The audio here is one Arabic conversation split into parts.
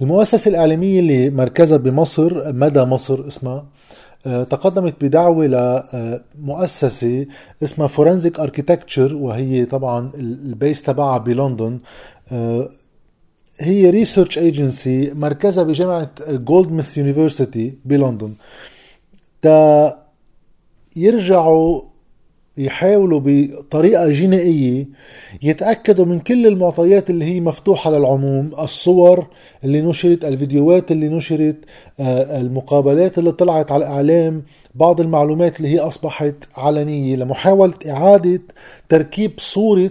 المؤسسة الإعلامية اللي مركزها بمصر مدى مصر اسمها آه، تقدمت بدعوة لمؤسسة اسمها Forensic Architecture وهي طبعا ال base تبعها بلندن. آه، هي research agency مركزها بجامعة Goldsmiths University بلندن. تا يرجعوا يحاولوا بطريقة جنائية يتأكدوا من كل المعطيات اللي هي مفتوحة للعموم الصور اللي نشرت الفيديوهات اللي نشرت آه، المقابلات اللي طلعت على الإعلام بعض المعلومات اللي هي أصبحت علنية لمحاولة إعادة تركيب صورة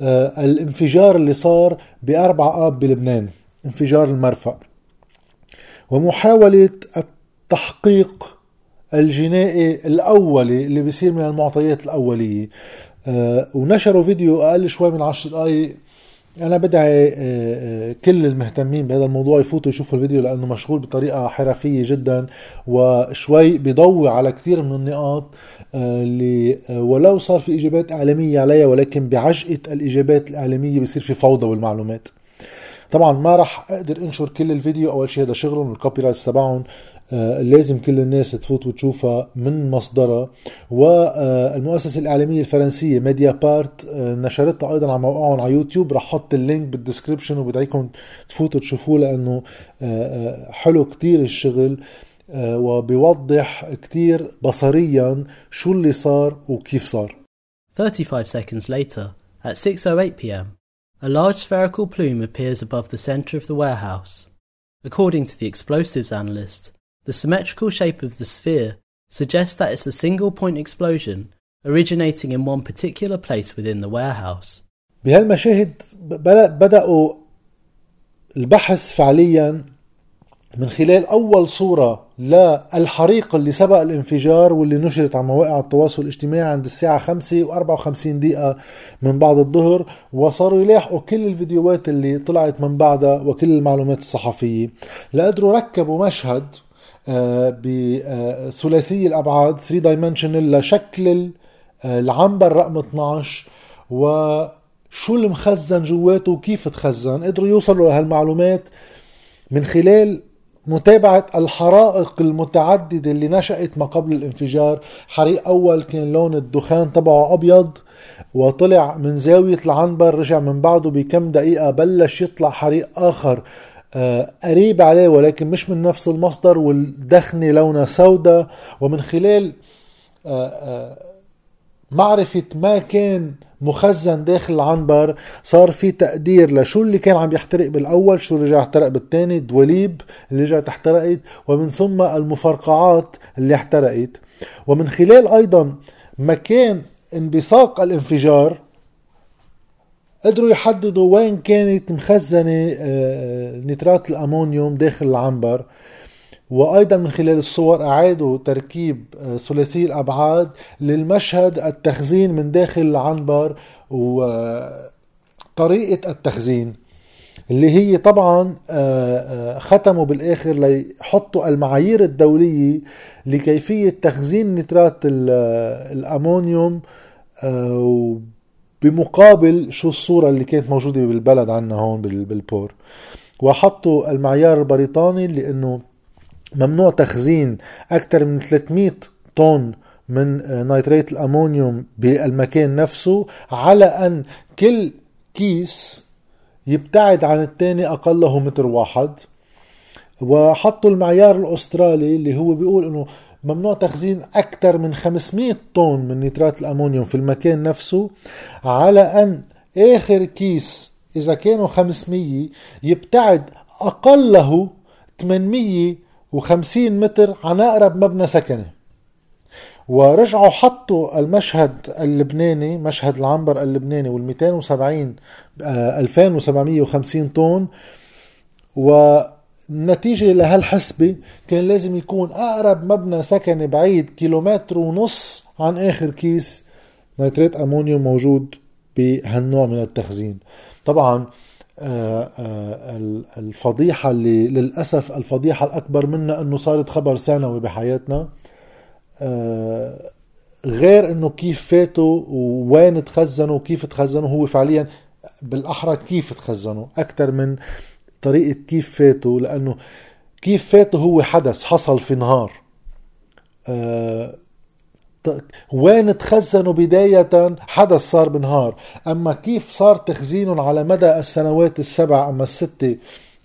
آه، الانفجار اللي صار بأربع آب بلبنان انفجار المرفأ. ومحاولة التحقيق الجنائي الأولي اللي بيصير من المعطيات الأولية. آه ونشروا فيديو أقل شوي من عشر دقايق. أنا بدعي آه, آه، كل المهتمين بهذا الموضوع يفوتوا يشوفوا الفيديو لأنه مشغول بطريقة حرفية جدا وشوي بيضوي على كثير من النقاط اللي ولو صار في إجابات إعلامية عليها ولكن بعجقة الإجابات الإعلامية بيصير في فوضى بالمعلومات طبعا ما راح أقدر أنشر كل الفيديو. أول شيء هذا شغلهم ال copyrights تبعهم. آه، لازم كل الناس تفوت وتشوفها من مصدرها. والمؤسسة الإعلامية الفرنسية Mediapart آه، نشرتها أيضا على موقعهم على يوتيوب. رح حط ال link بال description وبدعيكم تفوتوا تشوفوه لأنه آه، حلو كتير الشغل. وبيوضح كتير بصريا شو اللي صار وكيف صار. 35 seconds later, at 6.08 pm, a large spherical plume appears above the centre of the warehouse. According to the explosives analyst, The symmetrical shape of the sphere suggests that it's a single point explosion originating in one particular place within the warehouse. بهالمشاهد بدأوا البحث فعليا من خلال أول صورة للحريق اللي سبق الانفجار واللي نشرت على مواقع التواصل الاجتماعي عند الساعة 5 و54 دقيقة من بعد الظهر وصاروا يلاحقوا كل الفيديوهات اللي طلعت من بعدها وكل المعلومات الصحفية. لقدروا ركبوا مشهد بثلاثي الأبعاد 3 دايمنشنال لشكل العنبر رقم 12 وشو المخزن جواته وكيف تخزن. قدروا يوصلوا لهالمعلومات من خلال متابعة الحرائق المتعددة اللي نشأت ما قبل الانفجار. حريق أول كان لون الدخان تبعه أبيض وطلع من زاوية العنبر رجع من بعده بكم دقيقة بلش يطلع حريق آخر آه، قريب عليه ولكن مش من نفس المصدر والدخنة لونها سوداء. ومن خلال آه، آه، معرفة ما كان مخزن داخل العنبر صار في تقدير لشو اللي كان عم يحترق بالأول شو رجع احترق بالثاني دواليب اللي رجعت احترقت ومن ثم المفرقعات اللي احترقت. ومن خلال أيضا مكان انبثاق الانفجار قدروا يحددوا وين كانت مخزنة آه، نترات الأمونيوم داخل العنبر. وأيضا من خلال الصور أعادوا تركيب آه، ثلاثي الأبعاد للمشهد التخزين من داخل العنبر وطريقة التخزين اللي هي طبعا آه، ختموا بالآخر ليحطوا المعايير الدولية لكيفية تخزين نترات الأمونيوم بمقابل شو الصورة اللي كانت موجودة بالبلد عنا هون بال port. وحطوا المعيار البريطاني لأنه ممنوع تخزين أكثر من 300 طن من نيترات الأمونيوم بالمكان نفسه على أن كل كيس يبتعد عن الثاني أقله متر واحد. وحطوا المعيار الأسترالي اللي هو بيقول أنه ممنوع تخزين أكثر من 500 طن من نترات الأمونيوم في المكان نفسه على أن آخر كيس إذا كانوا 500 يبتعد أقله 850 متر عن أقرب مبنى سكني. ورجعوا حطوا المشهد اللبناني مشهد العنبر اللبناني وال 270 2750 طن. و نتيجة لهالحسبة كان لازم يكون أقرب مبنى سكني بعيد كيلومتر ونص عن آخر كيس نيتريت أمونيوم موجود بهالنوع من التخزين. طبعا الفضيحة اللي للأسف الفضيحة الأكبر منها أنه صارت خبر ثانوي بحياتنا. آه، غير أنه كيف فاتوا ووين تخزنوا وكيف تخزنوا هو فعليا بالأحرى كيف تخزنوا؟ أكثر من طريقة كيف فاتوا لأنه كيف فاتوا هو حدث حصل في نهار. آه وين تخزنوا بداية؟ حدث صار بنهار. أما كيف صار تخزينهم على مدى السنوات السبع أما الستة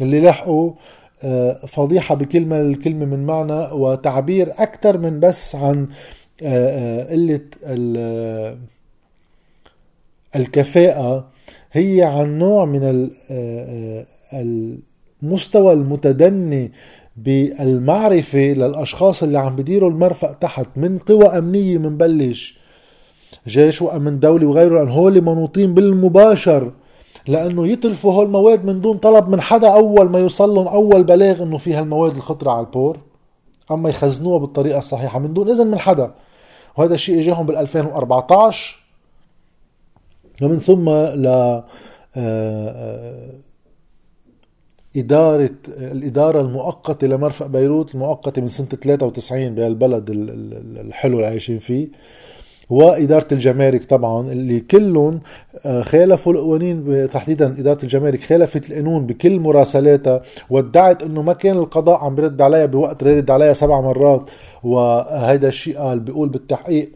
اللي لحقوا؟ آه، فضيحة بكلمة الكلمة من معنى وتعبير أكثر من بس عن آه، آه، قلة الكفاءة. هي عن نوع من المستوى المتدني بالمعرفة للأشخاص اللي عم بديروا المرفق تحت من قوى أمنية منبلش جيش وأمن دولي وغيره لأن هول منوطين بالمباشر لأنه يتلفوا هول المواد من دون طلب من حدا أول ما يوصل أول بلاغ إنه في هالمواد الخطرة على البور أما يخزنوها بالطريقة الصحيحة من دون إذن من حدا. وهذا الشيء إجاهم بال 2014 ومن ثم ل آه، آه، إدارة الإدارة المؤقتة لمرفق بيروت المؤقتة من سنة 93 بهالبلد الحلو اللي عايشين فيه وإدارة الجمارك طبعا اللي كلهم آه، خالفوا القوانين تحديدا إدارة الجمارك خالفت القانون بكل مراسلاتها وادعت إنه ما كان القضاء عم برد عليها بوقت رد عليها سبع مرات وهيدا الشيء قال بيقول بالتحقيق.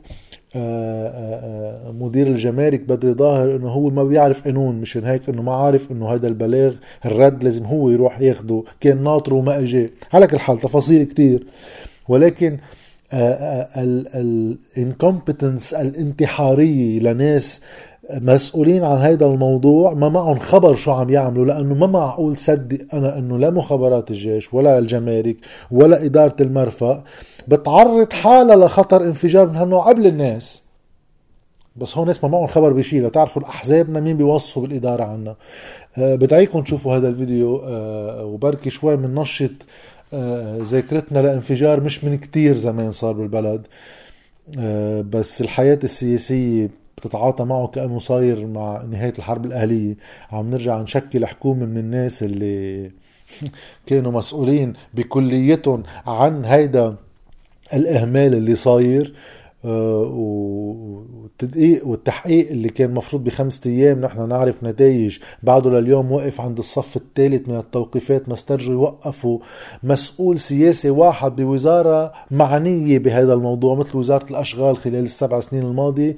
مدير الجمارك بدري ظاهر إنه هو ما بيعرف قانون مشان هيك إنه ما عارف إنه هذا البلاغ الرد لازم هو يروح ياخده كان ناطره وما اجى على كل حال تفاصيل كتير. ولكن الانكومبتنس الانتحاريه لناس مسؤولين عن هذا الموضوع ما معهم خبر شو عم يعملوا لأنه ما معقول صدق أنا إنه لا مخابرات الجيش ولا الجمارك ولا إدارة المرفأ بتعرض حالها لخطر انفجار من هالنوع قبل الناس. بس هون ناس ما معهم خبر بشيء لتعرفوا الأحزابنا مين بيوصفوا بالإدارة عنا. أه بدعيكم تشوفوا هذا الفيديو أه وبركي شوي من نشط أه ذاكرتنا لانفجار مش من كتير زمان صار بالبلد. أه بس الحياة السياسية بتتعاطى معه كأنه صاير مع نهاية الحرب الأهلية. عم نرجع نشكل حكومة من الناس اللي كانوا مسؤولين بكليتهم عن هيدا الإهمال اللي صاير. آه، والتدقيق والتحقيق اللي كان مفروض بخمسة أيام نحن نعرف نتائج بعده لليوم واقف عند الصف الثالث من التوقيفات. ما استرجوا يوقفوا مسؤول سياسي واحد بوزارة معنية بهذا الموضوع مثل وزارة الأشغال خلال السبع سنين الماضية.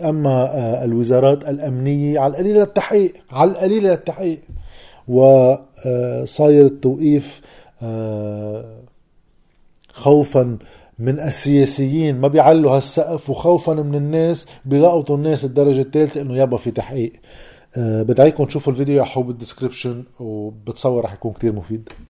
أما آه، الوزارات الأمنية على القليل للتحقيق على القليل للتحقيق وصاير آه، التوقيف خوفا من السياسيين ما بيعلوا هالسقف وخوفا من الناس بيلقطوا الناس الدرجة الثالثة إنه يابا في تحقيق. أه بدعيكم تشوفوا الفيديو يا حب بالدسكريبشن وبتصور رح يكون كتير مفيد.